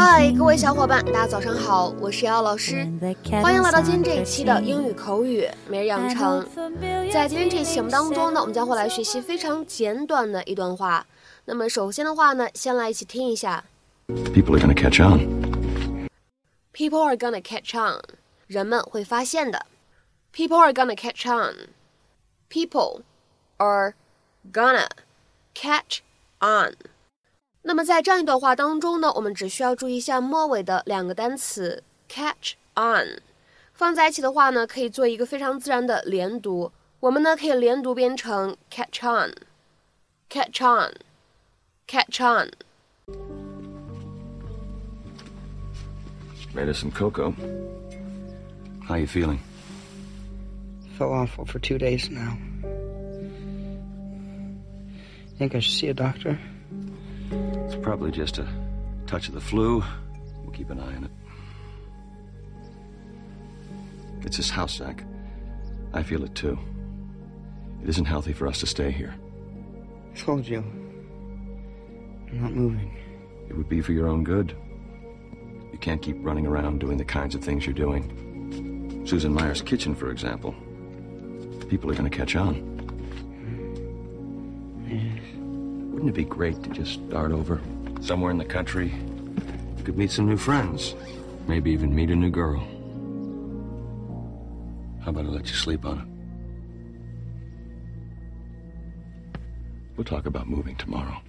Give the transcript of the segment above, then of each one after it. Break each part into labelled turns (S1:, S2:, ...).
S1: 嗨，各位小伙伴，大家早上好，我是姚老师，欢迎来到今天这一期的英语口语每日养成。在今天这期节目当中呢，我们将会来学习非常简短的一段话。那么首先的话呢，先来一起听一下。
S2: People are gonna catch on.
S1: People are gonna catch on. 人们会发现的。People are gonna catch on. People are gonna catch on. 那么在这样一段话当中呢，我们只需要注意一下末尾的两个单词 catch on，放在一起的话呢，可以做一个非常自然的连读。我们呢可以连读变成 catch on，catch on，catch
S2: on。Made us some cocoa. How you feeling?
S3: Felt awful for two days now. Think I should see a doctor?
S2: Probably just a touch of the flu. We'll keep an eye on it. It's this house, Zach. I feel it too. It isn't healthy for us to stay here.
S3: I told you. I'm not moving.
S2: It would be for your own good. You can't keep running around doing the kinds of things you're doing. Susan Mayer's kitchen, for example. People are going to catch on. Hmm. Yes. Wouldn't it be great to just start over? Somewhere in the country. You could meet some new friends. Maybe even meet a new girl. How about I let you sleep on it? We'll talk about moving tomorrow.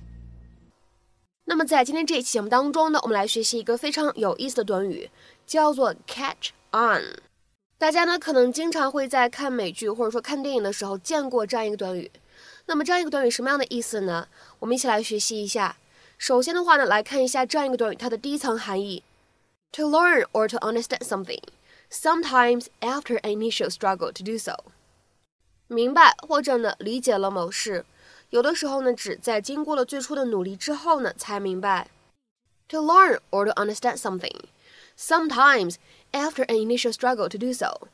S1: 那么在今天这一期节目当中呢，我们来学习一个非常有意思的短语，叫做 catch on。大家呢可能经常会在看美剧或者说看电影的时候见过这样一个短语。那么这样一个短语什么样的意思呢？我们一起来学习一下。 首先的话呢，来看一下这样一个短语它的第一层含义：to learn or to understand something, sometimes after an initial struggle to do so。明白或者呢理解了某事，有的时候呢只在经过了最初的努力之后呢才明白。to learn or to understand something, sometimes after an initial struggle to do so。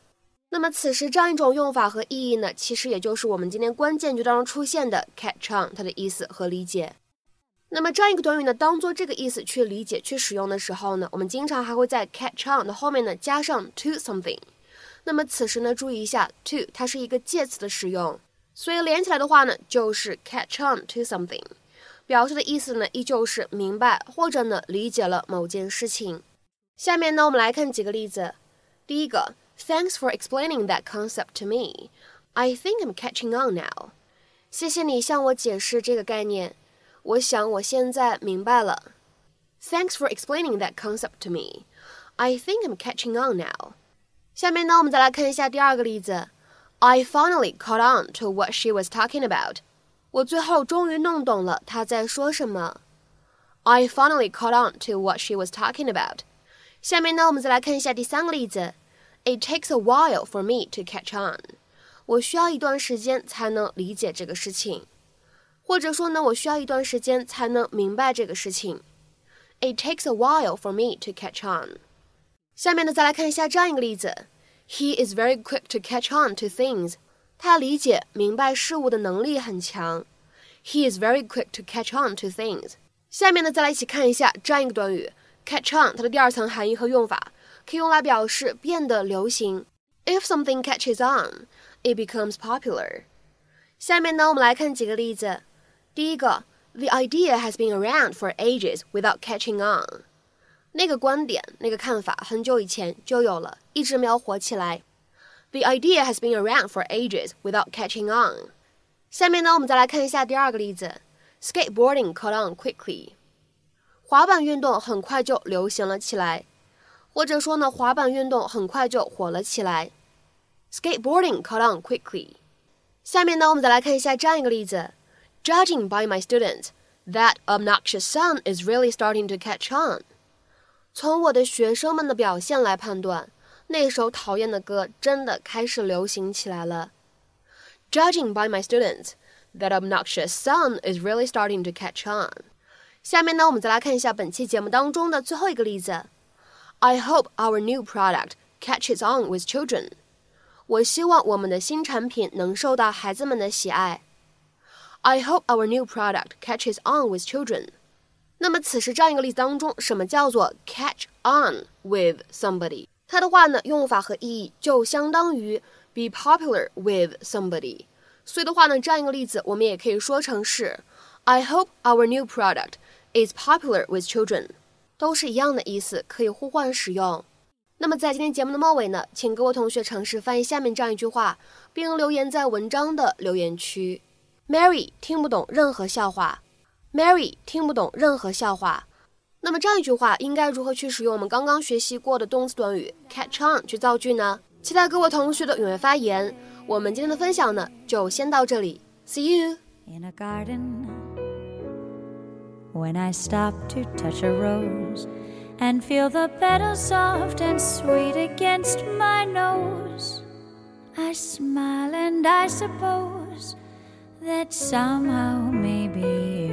S1: 那么此时这样一种用法和意义呢，其实也就是我们今天关键句当中出现的 catch on 它的意思和理解。 那么这样一个短语呢，当做这个意思去理解、去使用的时候呢，我们经常还会在 catch on 的后面呢加上 to something。那么此时呢，注意一下 to 它是一个介词的使用，所以连起来的话呢，就是 catch on to something，表示的意思呢依旧是明白或者呢理解了某件事情。下面呢，我们来看几个例子。第一个。Thanks for explaining that concept to me. I think I'm catching on now. 谢谢你向我解释这个概念，我想我现在明白了。Thanks for explaining that concept to me. I think I'm catching on now. 下面呢，我们再来看一下第二个例子。I finally caught on to what she was talking about. 我最后终于弄懂了她在说什么。I finally caught on to what she was talking about. 下面呢，我们再来看一下第三个例子。It takes a while for me to catch on。我需要一段时间才能理解这个事情， 或者说呢，我需要一段时间才能明白这个事情。It takes a while for me to catch on。下面呢，再来看一下这样一个例子：He is very quick to catch on to things。他理解、明白事物的能力很强。He is very quick to catch on to things。下面呢，再来一起看一下这样一个短语 catch on 它的第二层含义和用法。可以用来表示变得流行。If something catches on, it becomes popular。下面呢，我们来看几个例子。 第一个，The idea has been around for ages without catching on。那个观点、那个看法很久以前就有了，一直没有火起来。The idea has been around for ages without catching on。下面呢，我们再来看一下第二个例子。Skateboarding caught on quickly。滑板运动很快就流行了起来。或者说呢，滑板运动很快就火了起来。Skateboarding caught on quickly。下面呢，我们再来看一下这样一个例子 ：Judging by my students, that obnoxious song is really starting to catch on。从我的学生们的表现来判断，那首讨厌的歌真的开始流行起来了。Judging by my students, that obnoxious song is really starting to catch on。下面呢，我们再来看一下本期节目当中的最后一个例子。I hope our new product catches on with children. 我希望我们的新产品能受到孩子们的喜爱。 I hope our new product catches on with children. 那么此时这样一个例子当中，什么叫做 catch on with somebody？它的话呢，用法和意义就相当于 be popular with somebody。所以的话呢，这样一个例子，我们也可以说成是 I hope our new product is popular with children，都是一样的意思，可以互换使用。那么在今天节目的末尾呢，请各位同学尝试翻译下面这样一句话，并留言在文章的留言区。Mary 听不懂任何笑话。Mary 听不懂任何笑话。那么这样一句话应该如何去使用我们刚刚学习过的动词短语 catch on 去造句呢？期待各位同学的踊跃发言。我们今天的分享呢，就先到这里。See you.
S4: In a garden, when I stop to touch a rose and feel the petals soft and sweet against my nose, I smile and I suppose that somehow maybe